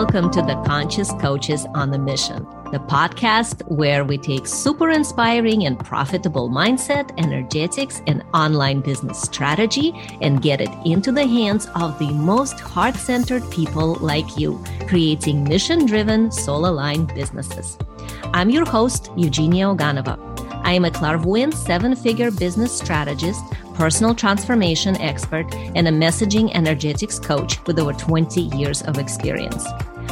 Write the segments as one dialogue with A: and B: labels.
A: Welcome to the Conscious Coaches on the Mission, the podcast where we take super inspiring and profitable mindset, energetics, and online business strategy and get it into the hands of the most heart centered people like you, creating mission driven, soul aligned businesses. I'm your host, Eugenia Oganova. I am a clairvoyant seven figure business strategist personal transformation expert, and a messaging energetics coach with over 20 years of experience.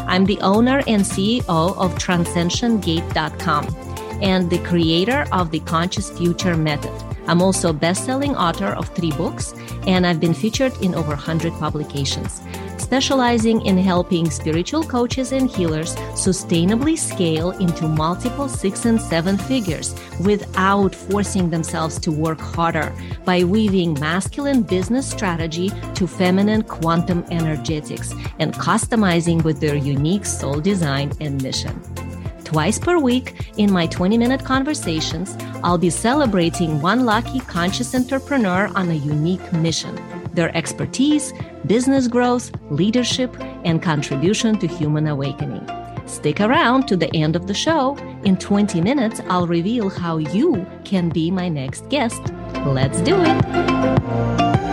A: I'm the owner and CEO of TranscensionGate.com and the creator of the Conscious Future Method. I'm also a best-selling author of three books, and I've been featured in over 100 publications specializing in helping spiritual coaches and healers sustainably scale into multiple six and seven figures without forcing themselves to work harder by weaving masculine business strategy to feminine quantum energetics and customizing with their unique soul design and mission. Twice per week, in my 20 minute conversations, I'll be celebrating one lucky conscious entrepreneur on a unique mission their expertise, business growth, leadership, and contribution to human awakening. Stick around to the end of the show. In 20 minutes, I'll reveal how you can be my next guest. Let's do it.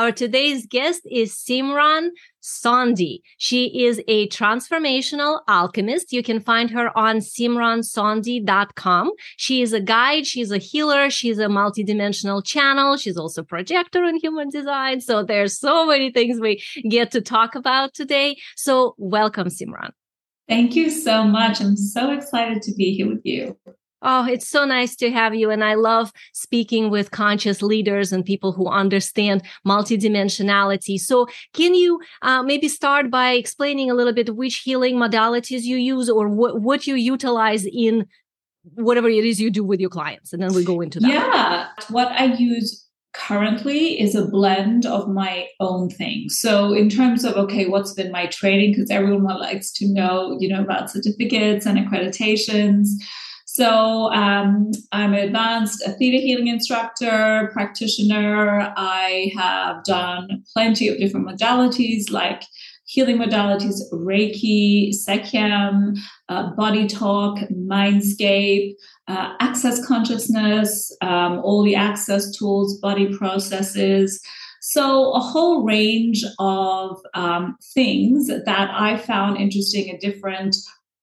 A: Our today's guest is Simran Sondhi. She is a transformational alchemist. You can find her on simransondhi.com. She is a guide. She's a healer. She's a multidimensional channel. She's also projector in human design. So there's so many things we get to talk about today. So welcome, Simran.
B: Thank you so much. I'm so excited to be here with you.
A: Oh, it's so nice to have you. And I love speaking with conscious leaders and people who understand multidimensionality. So, can you uh, maybe start by explaining a little bit which healing modalities you use or what, what you utilize in whatever it is you do with your clients? And then we go into that.
B: Yeah. What I use currently is a blend of my own things. So in terms of okay, what's been my training because everyone likes to know, you know, about certificates and accreditations. So um, I'm an advanced theta healing instructor, practitioner. I have done plenty of different modalities like healing modalities, Reiki, Sekhem, uh, body talk, mindscape, uh, access consciousness, um, all the access tools, body processes. So, a whole range of um, things that I found interesting and different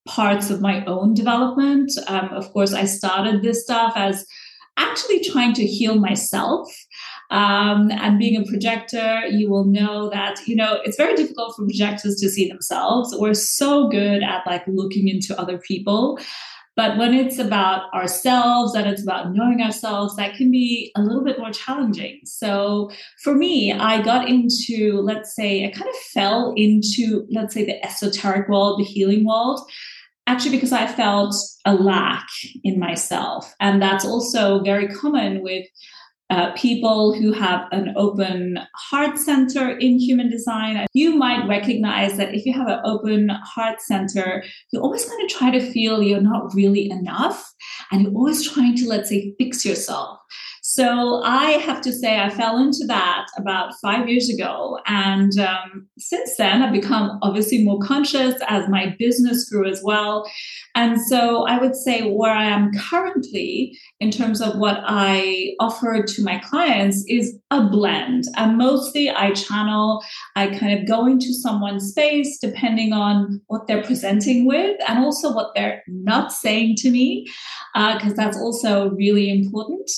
B: parts of my own development. Um, of course, I started this stuff as actually trying to heal myself. Um, and being a projector, you will know that, you know, it's very difficult for projectors to see themselves. We're so good at like looking into other people. But when it's about ourselves and it's about knowing ourselves, that can be a little bit more challenging. So for me, I got into, let's say, I kind of fell into, let's say, the esoteric world, the healing world actually because I felt a lack in myself. And that's also very common with uh, people who have an open heart center in human design. You might recognize that if you have an open heart center, you're always going to try to feel you're not really enough. And you're always trying to, let's say, fix yourself. So I have to say, I fell into that about five years ago. And um, since then, I've become obviously more conscious as my business grew as well. And so I would say where I am currently in terms of what I offer to my clients is a blend. And mostly I channel, I kind of go into someone's space depending on what they're presenting with and also what they're not saying to me, because uh, that's also really important.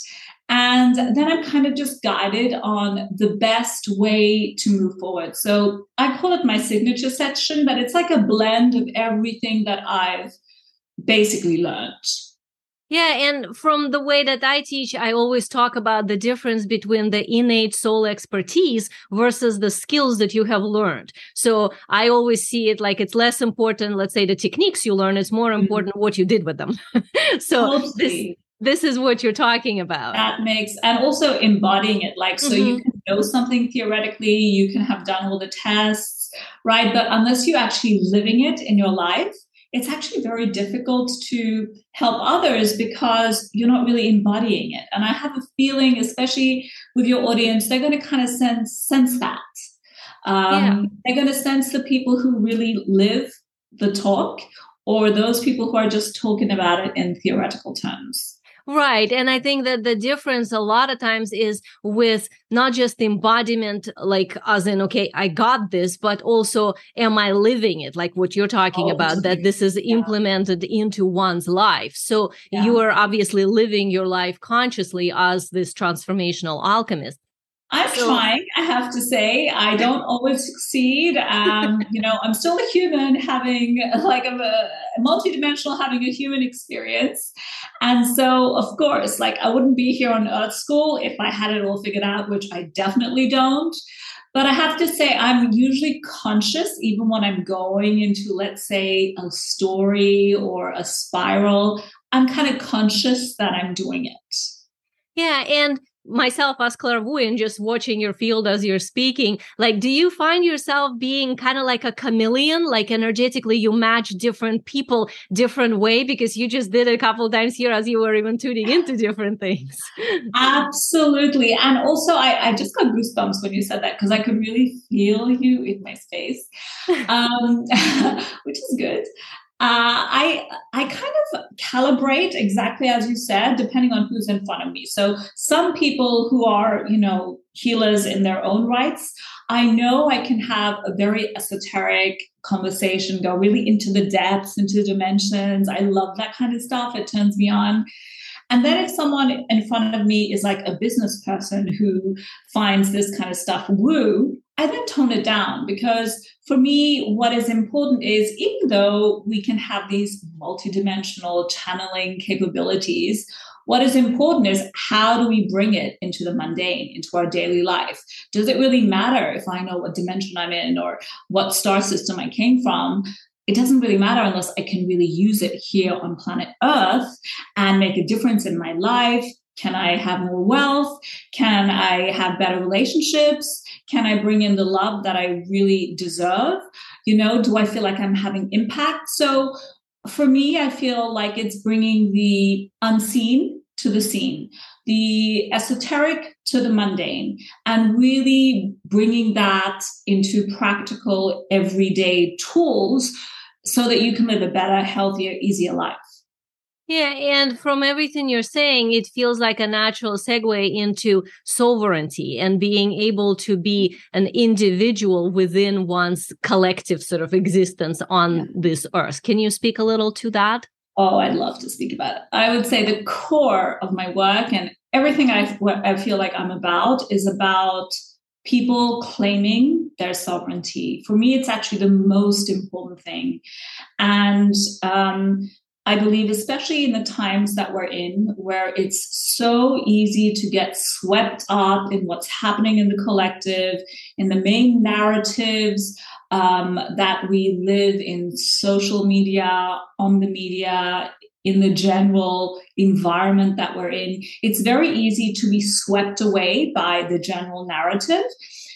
B: And then I'm kind of just guided on the best way to move forward. So I call it my signature section, but it's like a blend of everything that I've basically learned.
A: Yeah, and from the way that I teach, I always talk about the difference between the innate soul expertise versus the skills that you have learned. So I always see it like it's less important, let's say the techniques you learn, it's more mm-hmm. important mm-hmm. what you did with them. so totally. this this is what you're talking about.
B: That makes, and also embodying it. Like, so mm-hmm. you can know something theoretically, you can have done all the tests, right? But unless you're actually living it in your life, it's actually very difficult to help others because you're not really embodying it. And I have a feeling, especially with your audience, they're going to kind of sense sense that. Um, yeah. They're going to sense the people who really live the talk, or those people who are just talking about it in theoretical terms.
A: Right. And I think that the difference a lot of times is with not just embodiment, like as in, okay, I got this, but also am I living it? Like what you're talking oh, about, that this is yeah. implemented into one's life. So yeah. you are obviously living your life consciously as this transformational alchemist.
B: I'm so, trying, I have to say. I don't always succeed. Um, you know, I'm still a human having like a, a multidimensional having a human experience. And so, of course, like I wouldn't be here on Earth School if I had it all figured out, which I definitely don't. But I have to say, I'm usually conscious, even when I'm going into, let's say, a story or a spiral, I'm kind of conscious that I'm doing it.
A: Yeah. And myself as clairvoyant just watching your field as you're speaking like do you find yourself being kind of like a chameleon? Like energetically you match different people different way because you just did a couple times here as you were even tuning into different things.
B: Absolutely. And also I, I just got goosebumps when you said that because i could really feel you in my space. Um, which is good uh, I I kind of calibrate exactly as you said, depending on who's in front of me. So some people who are you know healers in their own rights, I know I can have a very esoteric conversation, go really into the depths, into the dimensions. I love that kind of stuff. It turns me on. And then if someone in front of me is like a business person who finds this kind of stuff woo, I then tone it down because for me, what is important is even though we can have these multidimensional channeling capabilities, what is important is how do we bring it into the mundane, into our daily life? Does it really matter if I know what dimension I'm in or what star system I came from? It doesn't really matter unless I can really use it here on planet Earth and make a difference in my life, can I have more wealth? Can I have better relationships? Can I bring in the love that I really deserve? You know, do I feel like I'm having impact? So for me, I feel like it's bringing the unseen to the seen, the esoteric to the mundane, and really bringing that into practical everyday tools so that you can live a better, healthier, easier life.
A: Yeah, and from everything you're saying, it feels like a natural segue into sovereignty and being able to be an individual within one's collective sort of existence on yeah. this earth. Can you speak a little to that?
B: Oh, I'd love to speak about it. I would say the core of my work and everything I, I feel like I'm about is about people claiming their sovereignty. For me, it's actually the most important thing. And um, I believe, especially in the times that we're in, where it's so easy to get swept up in what's happening in the collective, in the main narratives um, that we live in social media, on the media, in the general environment that we're in. It's very easy to be swept away by the general narrative.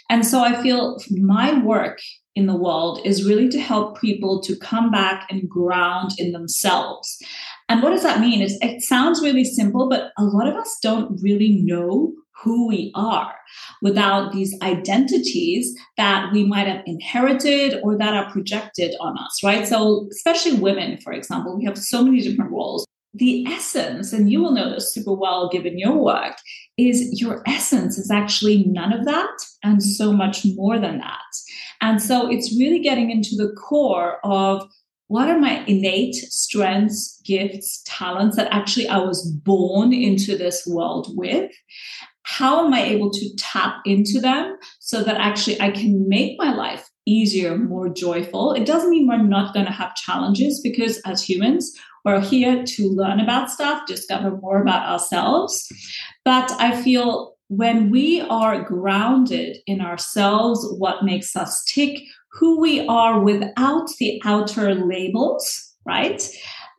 B: And so I feel my work in the world is really to help people to come back and ground in themselves. And what does that mean? It's, it sounds really simple, but a lot of us don't really know who we are without these identities that we might have inherited or that are projected on us, right? So, especially women, for example, we have so many different roles. The essence, and you will know this super well given your work, is your essence is actually none of that and so much more than that. And so it's really getting into the core of what are my innate strengths, gifts, talents that actually I was born into this world with? How am I able to tap into them so that actually I can make my life easier, more joyful? It doesn't mean we're not going to have challenges because as humans, we're here to learn about stuff, discover more about ourselves. But I feel when we are grounded in ourselves, what makes us tick, who we are without the outer labels, right?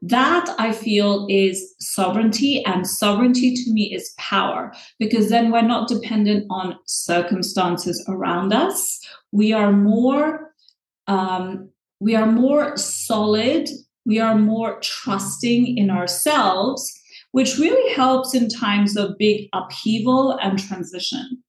B: That I feel is sovereignty, and sovereignty to me is power because then we're not dependent on circumstances around us. We are more, um, we are more solid we are more trusting in ourselves, which really helps in times of big upheaval and transition.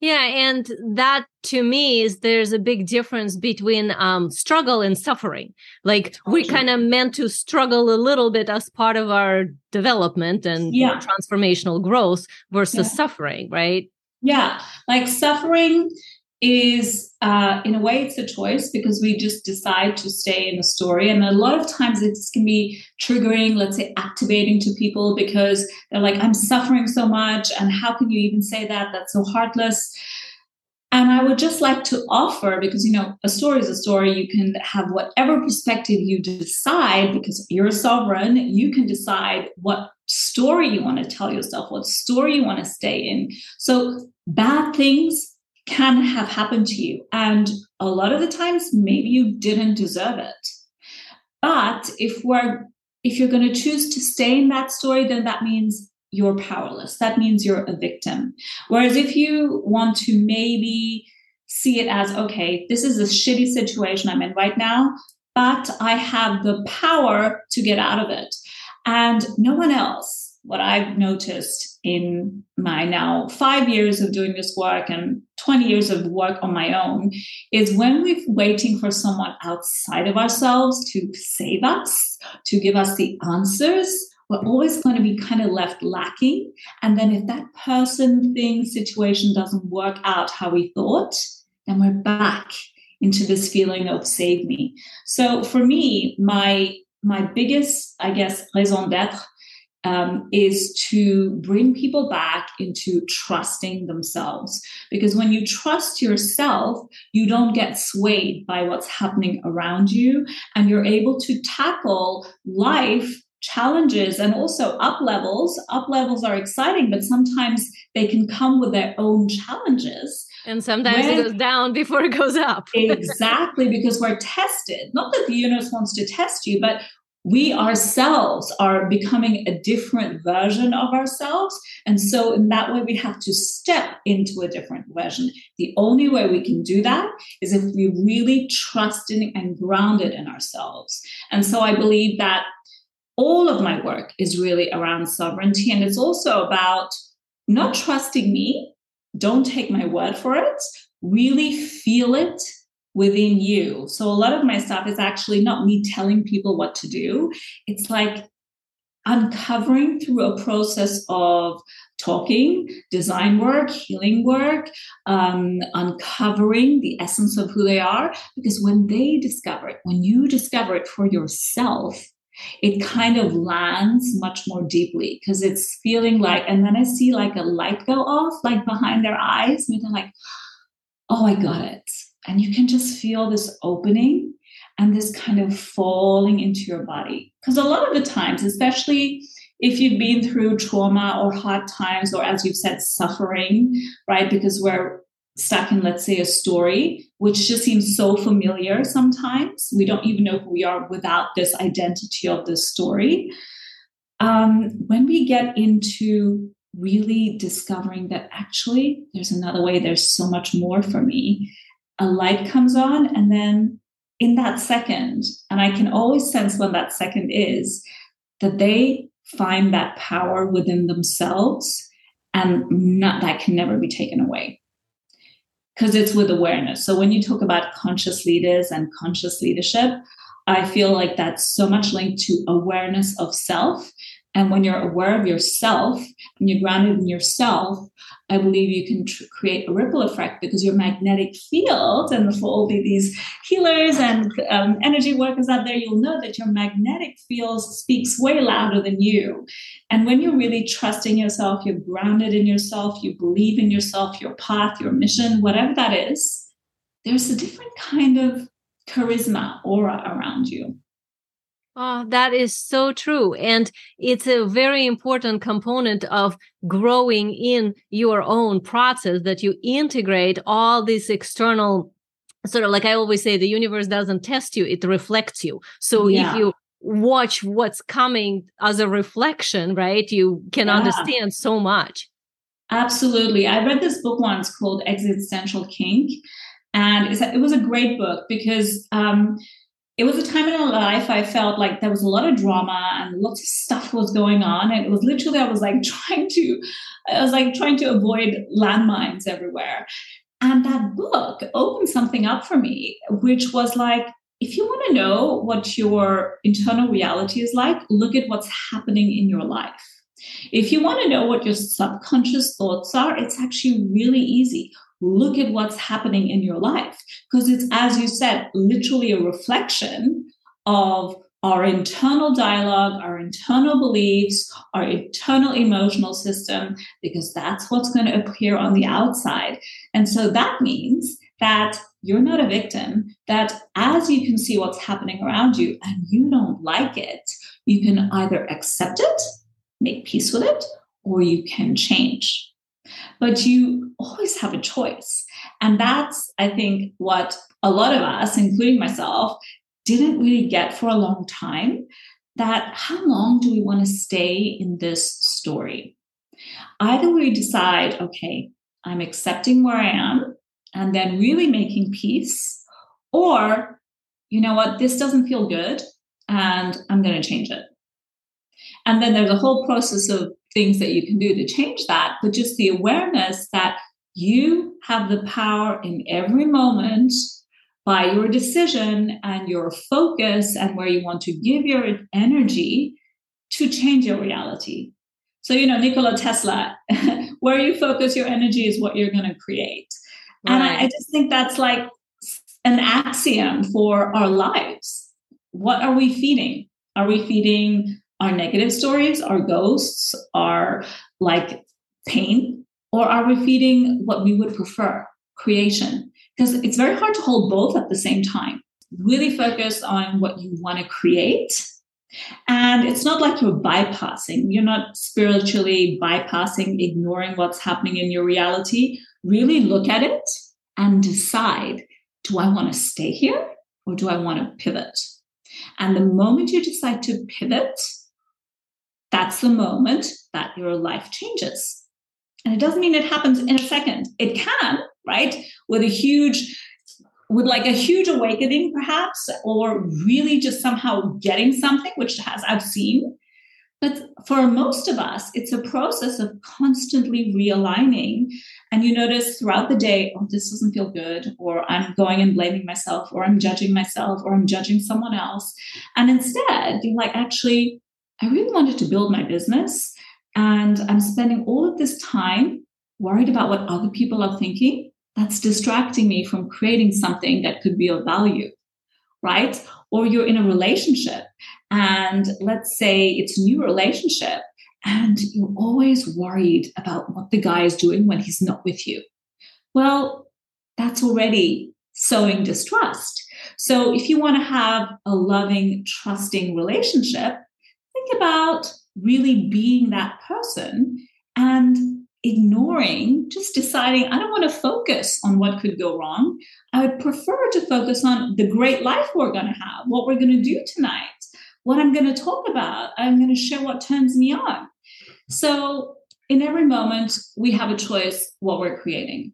A: Yeah, and that to me is there's a big difference between um, struggle and suffering. Like we kind of meant to struggle a little bit as part of our development and yeah. transformational growth versus yeah. suffering, right?
B: Yeah, like suffering is uh, in a way it's a choice because we just decide to stay in the story. And a lot of times it can be triggering let's say activating to people because they're like i'm suffering so much and how can you even say that? That's so heartless. And i would just like to offer because you know a story is a story. You can have whatever perspective you decide because you're a sovereign. You can decide what story you want to tell yourself what story you want to stay in. So bad things can have happened to you. And a lot of the times, maybe you didn't deserve it. But if we're if you're going to choose to stay in that story, then that means you're powerless. That means you're a victim. Whereas if you want to maybe see it as, okay, this is a shitty situation I'm in right now, but I have the power to get out of it. And no one else what I've noticed in my now five years of doing this work and 20 years of work on my own is when we're waiting for someone outside of ourselves to save us, to give us the answers, we're always going to be kind of left lacking. And then if that person, thing, situation doesn't work out how we thought, then we're back into this feeling of save me. So for me, my my biggest, I guess, raison d'être um, is to bring people back into trusting themselves. Because when you trust yourself, you don't get swayed by what's happening around you, and you're able to tackle life challenges and also up levels. Up levels are exciting, but sometimes they can come with their own challenges.
A: And sometimes when, it goes down before it goes up.
B: exactly, because we're tested. Not that the universe wants to test you, but we ourselves are becoming a different version of ourselves. And so, in that way, we have to step into a different version. The only way we can do that is if we really trust in and grounded in ourselves. And so, I believe that all of my work is really around sovereignty. And it's also about not trusting me, don't take my word for it, really feel it within you. So a lot of my stuff is actually not me telling people what to do. It's like uncovering through a process of talking, design work, healing work, um, uncovering the essence of who they are. Because when they discover it, when you discover it for yourself, it kind of lands much more deeply because it's feeling like, and then I see like a light go off, like behind their eyes, and they're like, oh, I got it and you can just feel this opening and this kind of falling into your body. Because a lot of the times, especially if you've been through trauma or hard times, or as you've said, suffering, right? Because we're stuck in, let's say, a story, which just seems so familiar sometimes. We don't even know who we are without this identity of this story. Um, when we get into really discovering that actually there's another way, there's so much more for me, a light comes on and then in that second and i can always sense when that second is that they find that power within themselves and not that can never be taken away. Because it's with awareness. So when you talk about conscious leaders and conscious leadership i feel like that's so much linked to awareness of self and when you're aware of yourself and you're grounded in yourself, I believe you can tr- create a ripple effect because your magnetic field, and for all these healers and um, energy workers out there, you'll know that your magnetic field speaks way louder than you. And when you're really trusting yourself, you're grounded in yourself, you believe in yourself, your path, your mission, whatever that is, there's a different kind of charisma aura around you.
A: Oh, that is so true. And it's a very important component of growing in your own process that you integrate all these external sort of like I always say, the universe doesn't test you, it reflects you. So yeah. if you watch what's coming as a reflection, right, you can yeah. understand so much.
B: Absolutely. I read this book once called Existential Kink. And it was a great book because um, it was a time in my life I felt like there was a lot of drama and lots of stuff was going on. And it was literally, I was like trying to, I was like trying to avoid landmines everywhere. And that book opened something up for me, which was like, if you want to know what your internal reality is like, look at what's happening in your life. If you want to know what your subconscious thoughts are, it's actually really easy look at what's happening in your life. Because it's, as you said, literally a reflection of our internal dialogue, our internal beliefs, our internal emotional system, because that's what's going to appear on the outside. And so that means that you're not a victim, that as you can see what's happening around you and you don't like it, you can either accept it, make peace with it, or you can change but you always have a choice. And that's, I think, what a lot of us, including myself, didn't really get for a long time. That how long do we want to stay in this story? Either we decide, okay, I'm accepting where I am and then really making peace, or, you know what, this doesn't feel good and I'm going to change it. And then there's a whole process of things that you can do to change that, but just the awareness that you have the power in every moment by your decision and your focus and where you want to give your energy to change your reality. So, you know, Nikola Tesla, where you focus your energy is what you're going to create. Right. And I, I just think that's like an axiom for our lives. What are we feeding? Are we feeding our negative stories, our ghosts, our like pain, or are we feeding what we would prefer, creation? Because it's very hard to hold both at the same time. Really focus on what you want to create. And it's not like you're bypassing, you're not spiritually bypassing, ignoring what's happening in your reality. Really look at it and decide do I want to stay here or do I want to pivot? And the moment you decide to pivot, that's the moment that your life changes. And it doesn't mean it happens in a second. It can, right? With a huge, with like a huge awakening, perhaps, or really just somehow getting something, which has I've seen. But for most of us, it's a process of constantly realigning. And you notice throughout the day, oh, this doesn't feel good, or I'm going and blaming myself, or I'm judging myself, or I'm judging someone else. And instead, you're like, actually, I really wanted to build my business. And I'm spending all of this time worried about what other people are thinking. That's distracting me from creating something that could be of value, right? Or you're in a relationship and let's say it's a new relationship and you're always worried about what the guy is doing when he's not with you. Well, that's already sowing distrust. So if you want to have a loving, trusting relationship, think about really being that person and ignoring, just deciding, I don't want to focus on what could go wrong. I would prefer to focus on the great life we're going to have, what we're going to do tonight, what I'm going to talk about. I'm going to share what turns me on. So, in every moment, we have a choice what we're creating.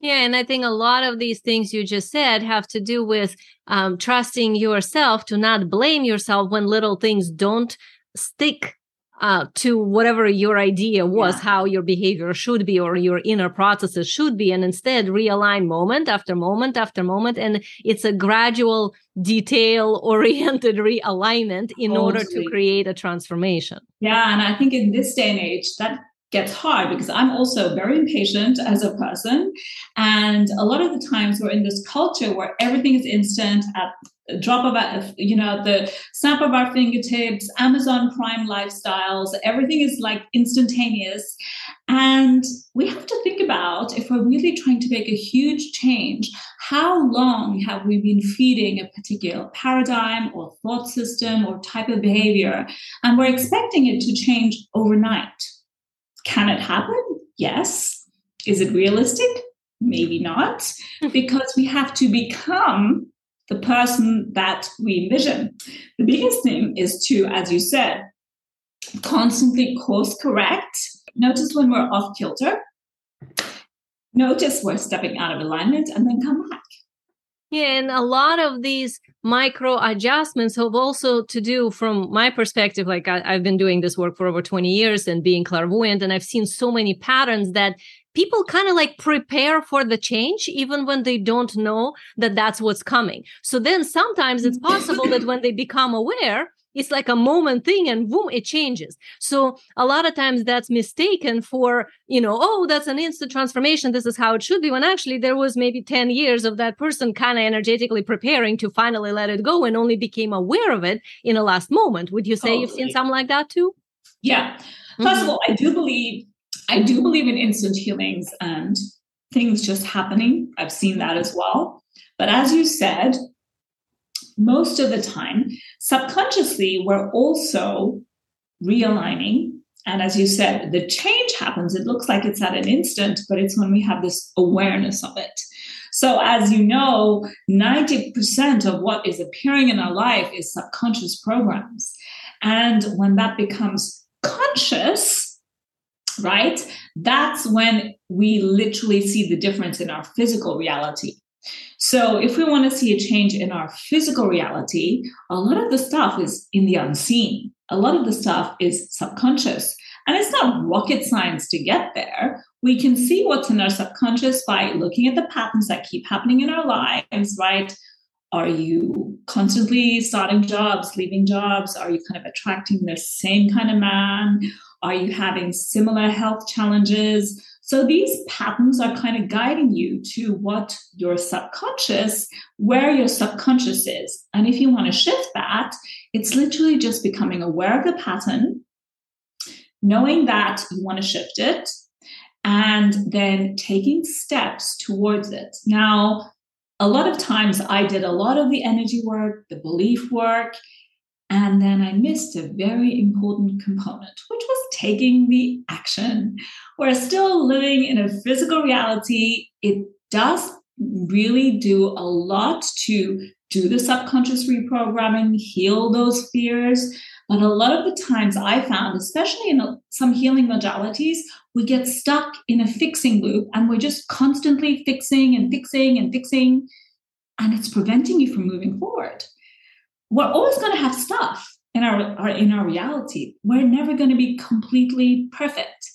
A: Yeah, and I think a lot of these things you just said have to do with um, trusting yourself to not blame yourself when little things don't stick uh, to whatever your idea was, yeah. how your behavior should be or your inner processes should be, and instead realign moment after moment after moment. And it's a gradual, detail oriented realignment in totally. order to create a transformation.
B: Yeah. And I think in this day and age, that gets hard because I'm also very impatient as a person. And a lot of the times we're in this culture where everything is instant at drop of a, you know the snap of our fingertips amazon prime lifestyles everything is like instantaneous. And we have to think about if we're really trying to make a huge change how long have we been feeding a particular paradigm or thought system or type of behavior? And we're expecting it to change overnight. Can it happen? Yes. Is it realistic? Maybe not. Because we have to become the person that we envision. The biggest thing is to, as you said, constantly course correct. Notice when we're off kilter. Notice we're stepping out of alignment and then come back.
A: Yeah, and a lot of these micro adjustments have also to do from my perspective. Like I, have been doing this work for over 20 years and being clairvoyant, and I've seen so many patterns that people kind of like prepare for the change even when they don't know that that's what's coming. So then sometimes it's possible that when they become aware, it's like a moment thing and boom it changes so a lot of times that's mistaken for you know oh that's an instant transformation this is how it should be when actually there was maybe 10 years of that person kind of energetically preparing to finally let it go and only became aware of it in a last moment would you say totally. you've seen something like that too
B: yeah 1st mm-hmm. of all i do believe i do believe in instant healings and things just happening i've seen that as well but as you said most of the time, subconsciously, we're also realigning. And as you said, the change happens. It looks like it's at an instant, but it's when we have this awareness of it. So, as you know, 90% of what is appearing in our life is subconscious programs. And when that becomes conscious, right, that's when we literally see the difference in our physical reality. So, if we want to see a change in our physical reality, a lot of the stuff is in the unseen. A lot of the stuff is subconscious. And it's not rocket science to get there. We can see what's in our subconscious by looking at the patterns that keep happening in our lives, right? Are you constantly starting jobs, leaving jobs? Are you kind of attracting the same kind of man? Are you having similar health challenges? So these patterns are kind of guiding you to what your subconscious, where your subconscious is. And if you want to shift that, it's literally just becoming aware of the pattern, knowing that you want to shift it, and then taking steps towards it. Now, a lot of times I did a lot of the energy work, the belief work, and then I missed a very important component, which was taking the action. We're still living in a physical reality. It does really do a lot to do the subconscious reprogramming, heal those fears. But a lot of the times I found, especially in some healing modalities, we get stuck in a fixing loop and we're just constantly fixing and fixing and fixing. And it's preventing you from moving forward we're always going to have stuff in our, our in our reality. We're never going to be completely perfect.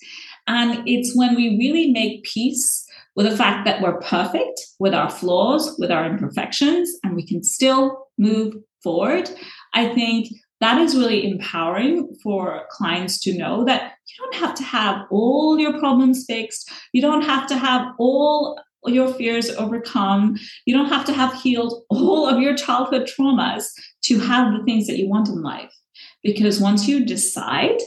B: And it's when we really make peace with the fact that we're perfect with our flaws, with our imperfections, and we can still move forward. I think that is really empowering for clients to know that you don't have to have all your problems fixed. You don't have to have all your fears overcome. You don't have to have healed all of your childhood traumas to have the things that you want in life. Because once you decide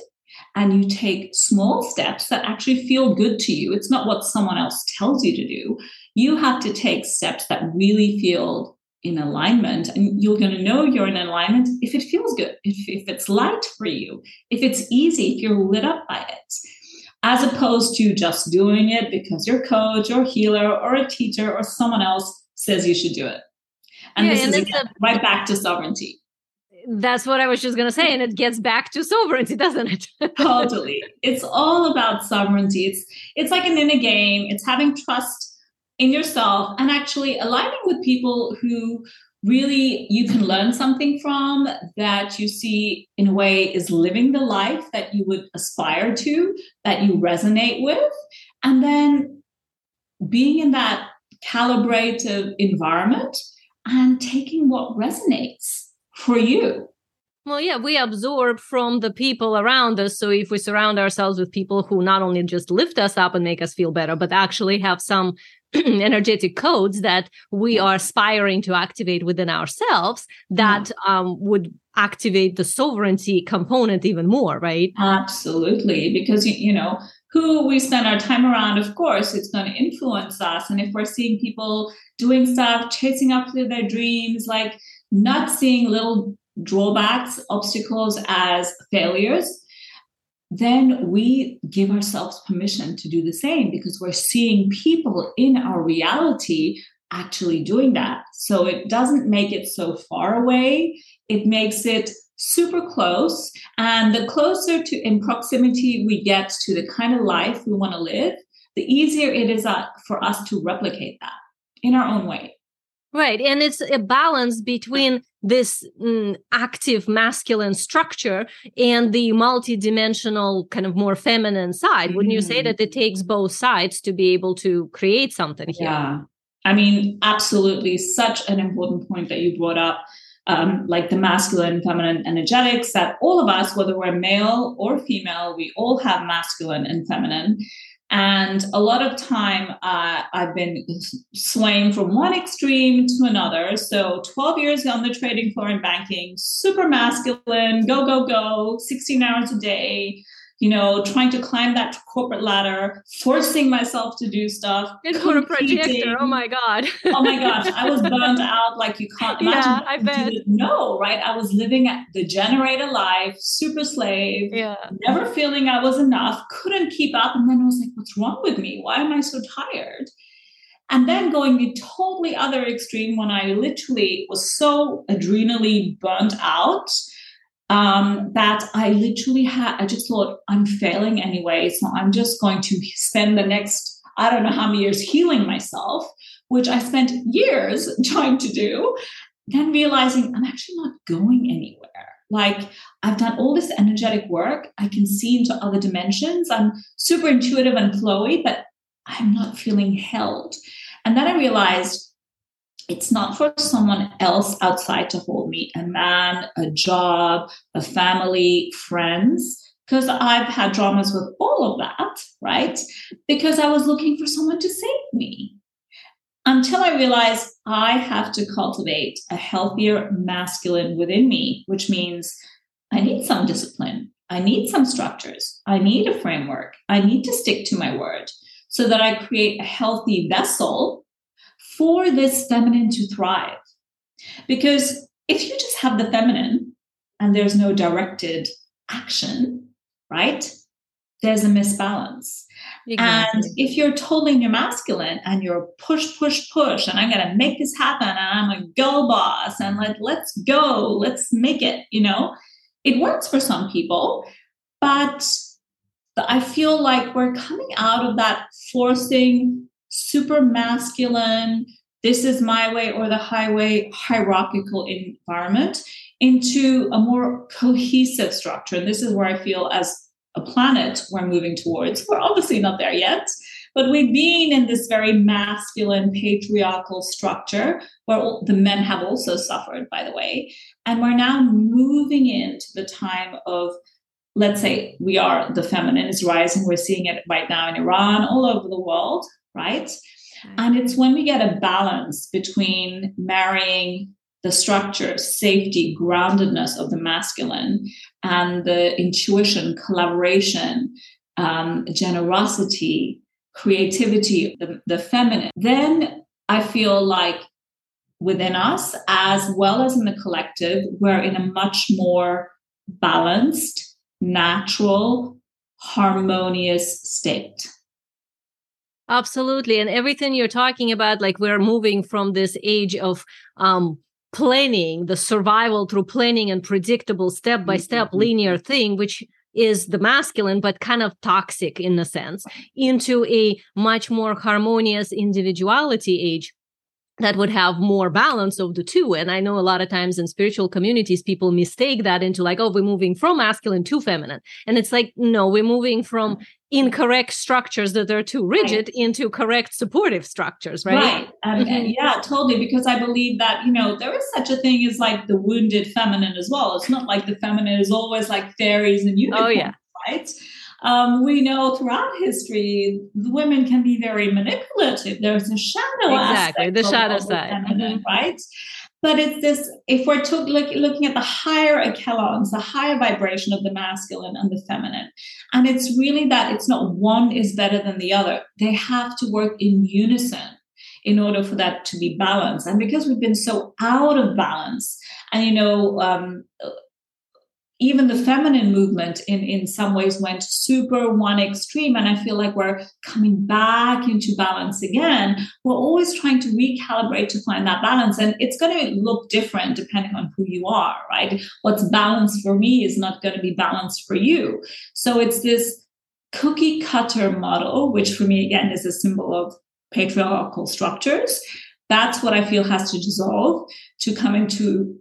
B: and you take small steps that actually feel good to you, it's not what someone else tells you to do. You have to take steps that really feel in alignment. And you're going to know you're in alignment if it feels good, if, if it's light for you, if it's easy, if you're lit up by it as opposed to just doing it because your coach or healer or a teacher or someone else says you should do it. And yeah, this and is again, a, right back to sovereignty.
A: That's what I was just going to say. And it gets back to sovereignty, doesn't it?
B: totally. It's all about sovereignty. It's, it's like an inner game. It's having trust in yourself and actually aligning with people who really you can learn something from that you see in a way is living the life that you would aspire to, that you resonate with, and then being in that calibrative environment and taking what resonates for you.
A: Well, yeah, we absorb from the people around us. So if we surround ourselves with people who not only just lift us up and make us feel better, but actually have some energetic codes that we are aspiring to activate within ourselves that um, would activate the sovereignty component even more, right?
B: Absolutely. Because, you know, who we spend our time around, of course, it's going to influence us. And if we're seeing people doing stuff, chasing after their dreams, like not seeing little drawbacks, obstacles as failures, then we give ourselves permission to do the same because we're seeing people in our reality actually doing that. So it doesn't make it so far away, it makes it super close. And the closer to in proximity we get to the kind of life we want to live, the easier it is uh, for us to replicate that in our own way.
A: Right. And it's a balance between this mm, active masculine structure and the multidimensional kind of more feminine side. Wouldn't you say mm-hmm. that it takes both sides to be able to create something here?
B: Yeah. I mean, absolutely. Such an important point that you brought up. Um, like the masculine, feminine energetics, that all of us, whether we're male or female, we all have masculine and feminine. And a lot of time uh, I've been swaying from one extreme to another. So 12 years on the trading floor in banking, super masculine, go, go, go, 16 hours a day, you know, trying to climb that corporate ladder, forcing myself to do stuff.
A: For a projector, oh my God.
B: oh my gosh, I was burned out like you can't imagine.
A: Yeah, I bet.
B: No, right? I was living the generator life, super slave,
A: yeah.
B: never feeling I was enough, couldn't keep up. And then I was like, what's wrong with me? Why am I so tired? And then going the totally other extreme when I literally was so adrenally burnt out um, that I literally had, I just thought, I'm failing anyway. So I'm just going to spend the next, I don't know how many years healing myself, which I spent years trying to do. Then realizing I'm actually not going anywhere. Like I've done all this energetic work. I can see into other dimensions. I'm super intuitive and flowy, but I'm not feeling held. And then I realized it's not for someone else outside to hold me a man, a job, a family, friends. Because I've had dramas with all of that, right? Because I was looking for someone to save me. Until I realized I have to cultivate a healthier masculine within me, which means I need some discipline. I need some structures. I need a framework. I need to stick to my word so that I create a healthy vessel for this feminine to thrive. Because if you just have the feminine and there's no directed action, right? There's a misbalance. Exactly. And if you're totally in your masculine and you're push, push, push, and I'm going to make this happen, and I'm a go boss, and like let's go, let's make it, you know, it works for some people. But I feel like we're coming out of that forcing super masculine, this is my way or the highway hierarchical environment into a more cohesive structure. And this is where I feel as a planet we're moving towards. We're obviously not there yet, but we've been in this very masculine patriarchal structure where the men have also suffered, by the way. And we're now moving into the time of let's say we are the feminine is rising we're seeing it right now in iran all over the world right? And it's when we get a balance between marrying the structure, safety, groundedness of the masculine and the intuition, collaboration, um, generosity, creativity, the, the feminine, then I feel like within us, as well as in the collective, we're in a much more balanced, natural, harmonious state.
A: Absolutely. And everything you're talking about, like we're moving from this age of um, planning, the survival through planning and predictable step by step mm-hmm. linear thing, which is the masculine, but kind of toxic in a sense, into a much more harmonious individuality age that would have more balance of the two. And I know a lot of times in spiritual communities, people mistake that into like, oh, we're moving from masculine to feminine. And it's like, no, we're moving from incorrect structures that are too rigid right. into correct supportive structures, right?
B: Right. Um, mm-hmm. yeah, totally. Because I believe that, you know, there is such a thing as like the wounded feminine as well. It's not like the feminine is always like fairies and unicorns, oh, yeah. right? Um, we know throughout history, the women can be very manipulative. There's a shadow aspect,
A: exactly the shadow side,
B: feminine, mm-hmm. right? But it's this, if we're to, look, looking at the higher echelons, the higher vibration of the masculine and the feminine, and it's really that it's not one is better than the other. They have to work in unison in order for that to be balanced. And because we've been so out of balance, and you know, um, even the feminine movement in, in some ways went super one extreme. And I feel like we're coming back into balance again. We're always trying to recalibrate to find that balance. And it's going to look different depending on who you are, right? What's balanced for me is not going to be balanced for you. So it's this cookie cutter model, which for me, again, is a symbol of patriarchal structures that's what I feel has to dissolve to come into,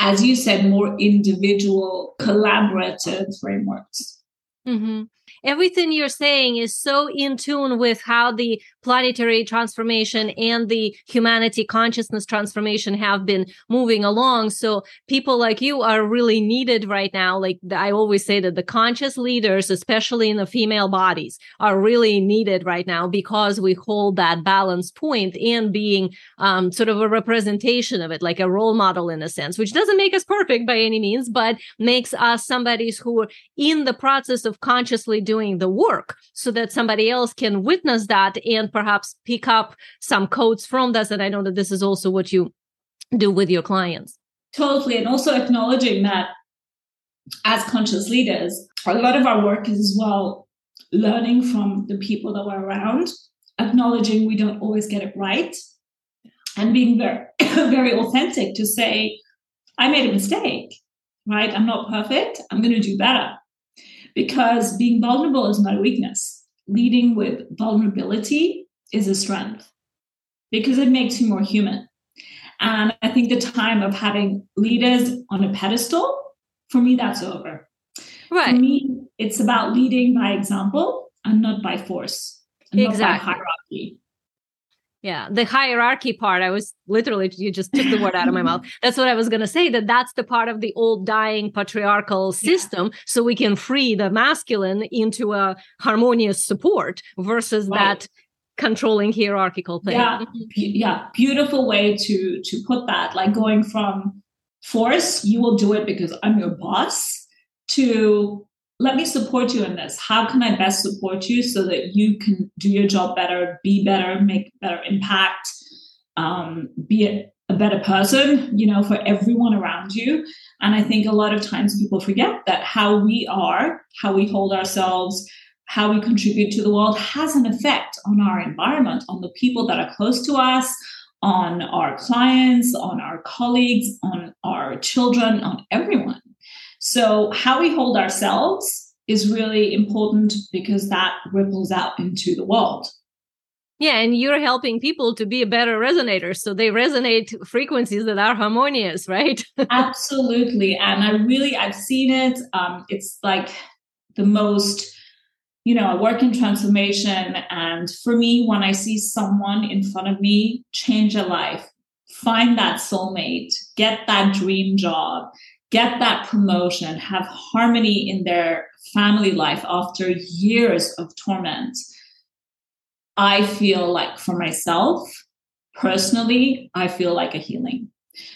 B: as you said, more individual collaborative frameworks.
A: Mm-hmm everything you're saying is so in tune with how the planetary transformation and the humanity consciousness transformation have been moving along. So people like you are really needed right now. Like I always say that the conscious leaders, especially in the female bodies, are really needed right now because we hold that balance and being um, sort of a representation of it, like a role model in a sense, which doesn't make us perfect by any means, but makes us somebody's who are in the process of consciously doing the work so that somebody else can witness that and perhaps pick up some codes from this. And I know that this is also what you do with your clients.
B: Totally. And also acknowledging that as conscious leaders, a lot of our work is as well learning from the people that we're around, acknowledging we don't always get it right, and being very, very authentic to say, I made a mistake, right? I'm not perfect. I'm going to do better because being vulnerable is not a weakness. Leading with vulnerability is a strength because it makes you more human. And I think the time of having leaders on a pedestal, for me, that's over.
A: Right.
B: For me, it's about leading by example and not by force, and
A: exactly.
B: Not by hierarchy.
A: Yeah, the hierarchy part, I was literally, you just took the word out of my mouth. That's what I was going to say, that that's the part of the old dying patriarchal system. Yeah. So we can free the masculine into a harmonious support versus right. that controlling hierarchical thing.
B: Yeah, mm-hmm. yeah, beautiful way to to put that. Like going from force, you will do it because I'm your boss, to let me support you in this. How can I best support you so that you can do your job better, be better, make better impact, um, be a, a better person, you know, for everyone around you. And I think a lot of times people forget that how we are, how we hold ourselves, how we contribute to the world has an effect on our environment, on the people that are close to us, on our clients, on our colleagues, on our children, on everyone. So, how we hold ourselves is really important because that ripples out into the world.
A: Yeah, and you're helping people to be a better resonator. So they resonate frequencies that are harmonious, right?
B: Absolutely. And I really, I've seen it. Um, it's like the most, you know, I work in transformation. And for me, when I see someone in front of me change a life, find that soulmate, get that dream job, get that promotion, have harmony in their family life after years of torment, I feel like for myself, personally, I feel like a healing.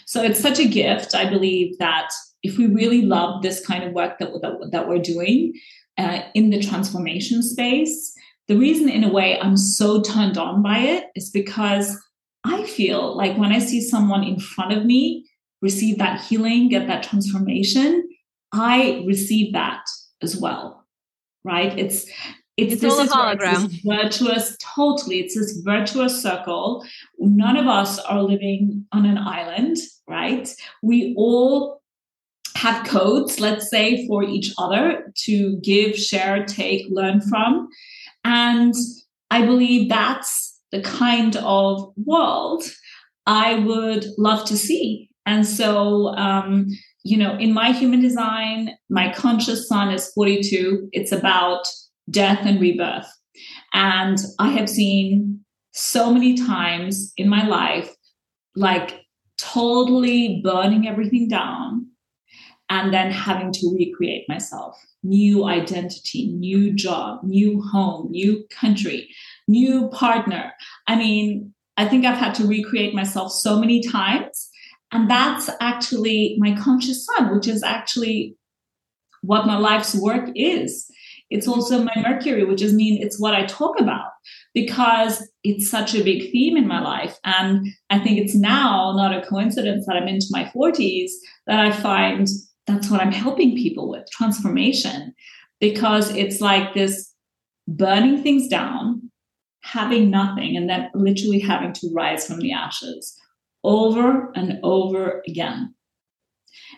B: So it's such a gift. I believe that if we really love this kind of work that, that, that we're doing uh, in the transformation space, the reason, in a way, I'm so turned on by it is because I feel like when I see someone in front of me receive that healing, get that transformation, I receive that as well. Right? It's
A: it's, it's all a hologram.
B: virtuous, totally. It's this virtuous circle. None of us are living on an island, right? We all have codes, let's say, for each other to give, share, take, learn from. And I believe that's the kind of world I would love to see and so, um, you know, in my human design, my conscious sun is 42. It's about death and rebirth. And I have seen so many times in my life, like totally burning everything down and then having to recreate myself new identity, new job, new home, new country, new partner. I mean, I think I've had to recreate myself so many times and that's actually my conscious sun, which is actually what my life's work is. It's also my Mercury, which is mean it's what I talk about because it's such a big theme in my life. And I think it's now not a coincidence that I'm into my 40s that I find that's what I'm helping people with transformation because it's like this burning things down, having nothing, and then literally having to rise from the ashes over and over again.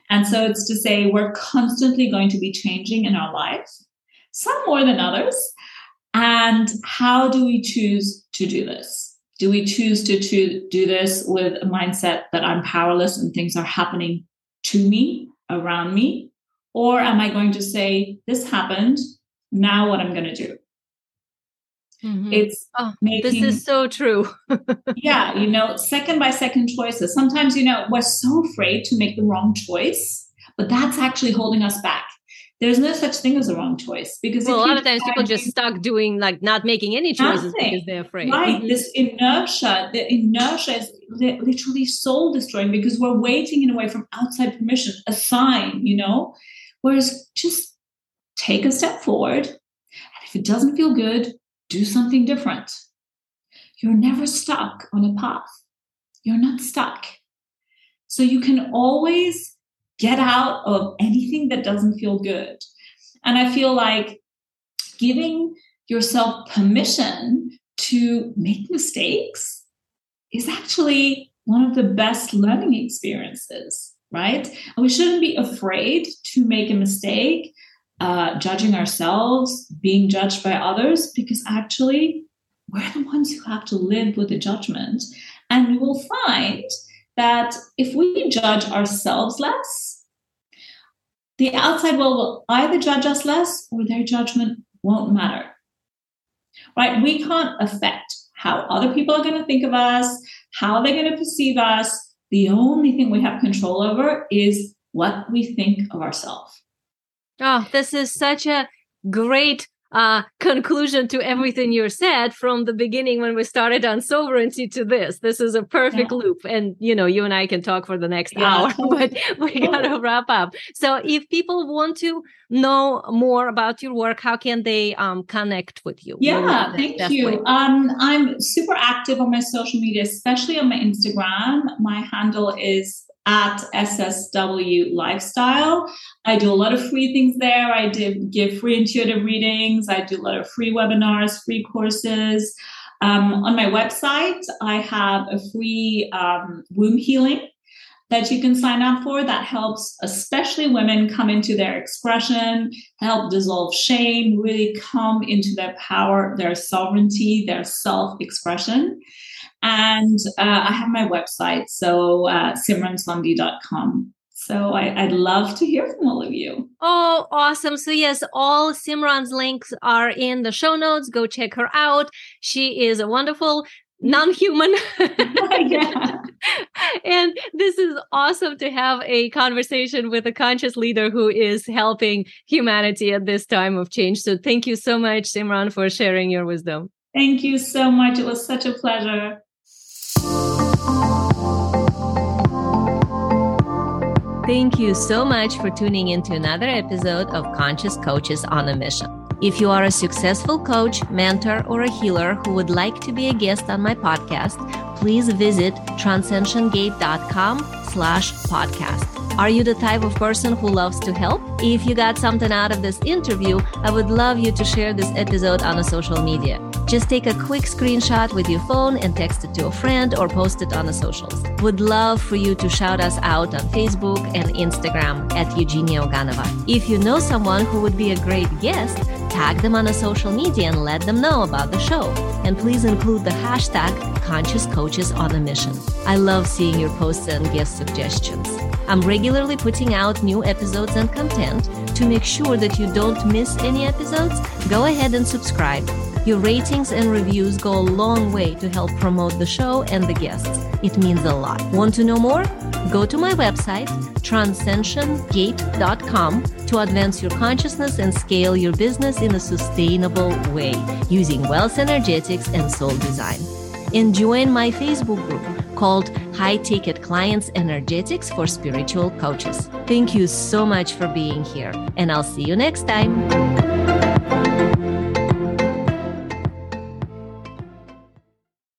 B: And so it's to say we're constantly going to be changing in our lives, some more than others. And how do we choose to do this? Do we choose to, do this with a mindset that I'm powerless and things are happening to me, around me? Or am I going to say, this happened, now what I'm going to do?
A: Mm-hmm. It's oh, making, this is so true.
B: yeah, you know, second by second choices. Sometimes, you know, we're so afraid to make the wrong choice, but that's actually holding us back. There's no such thing as a wrong choice because
A: well, a lot of times people just stuck doing like not making any choices nothing. because they're afraid.
B: Right. Mm-hmm. This inertia, the inertia is li- literally soul destroying because we're waiting in a way from outside permission, a sign, you know. Whereas just take a step forward, and if it doesn't feel good, do something different. You're never stuck on a path. You're not stuck. So you can always get out of anything that doesn't feel good. And I feel like giving yourself permission to make mistakes is actually one of the best learning experiences, right? And we shouldn't be afraid to make a mistake uh, judging ourselves, being judged by others, because actually we're the ones who have to live with the judgment. And we will find that if we judge ourselves less, the outside world will either judge us less or their judgment won't matter. Right? We can't affect how other people are going to think of us, how they're going to perceive us. The only thing we have control over is what we think of ourselves.
A: Oh, this is such a great uh, conclusion to everything you said from the beginning when we started on sovereignty to this. This is a perfect yeah. loop. And, you know, you and I can talk for the next yeah, hour, but we got to wrap up. So if people want to know more about your work, how can they um, connect with you?
B: Yeah, thank you. Um, I'm super active on my social media, especially on my Instagram. My handle is at SSW Lifestyle. I do a lot of free things there. I do, give free intuitive readings. I do a lot of free webinars, free courses. Um, on my website, I have a free um, womb healing that you can sign up for that helps especially women come into their expression help dissolve shame really come into their power their sovereignty their self-expression and uh, I have my website, so uh, simransondhi.com. So I, would love to hear from all of you.
A: Oh, awesome. So, yes, all Simran's links are in the show notes. Go check her out. She is a wonderful non-human yeah. and this is awesome to have a conversation with a conscious leader who is helping humanity at this time of change so thank you so much simran for sharing your wisdom
B: thank you so much it was such a pleasure
A: Thank you so much for tuning into another episode of Conscious Coaches on a Mission. If you are a successful coach, mentor, or a healer who would like to be a guest on my podcast, please visit transcensiongate.com slash podcast. Are you the type of person who loves to help? If you got something out of this interview, I would love you to share this episode on a social media. Just take a quick screenshot with your phone and text it to a friend or post it on the socials. Would love for you to shout us out on Facebook and Instagram at Eugenia Oganova. If you know someone who would be a great guest, tag them on a social media and let them know about the show. And please include the hashtag Conscious Coaches on a Mission. I love seeing your posts and guest suggestions. I'm regularly putting out new episodes and content. To make sure that you don't miss any episodes, go ahead and subscribe. Your ratings and reviews go a long way to help promote the show and the guests. It means a lot. Want to know more? Go to my website, transcensiongate.com, to advance your consciousness and scale your business in a sustainable way using wealth energetics and soul design. And join my Facebook group called High Ticket Clients Energetics for Spiritual Coaches. Thank you so much for being here, and I'll see you next time.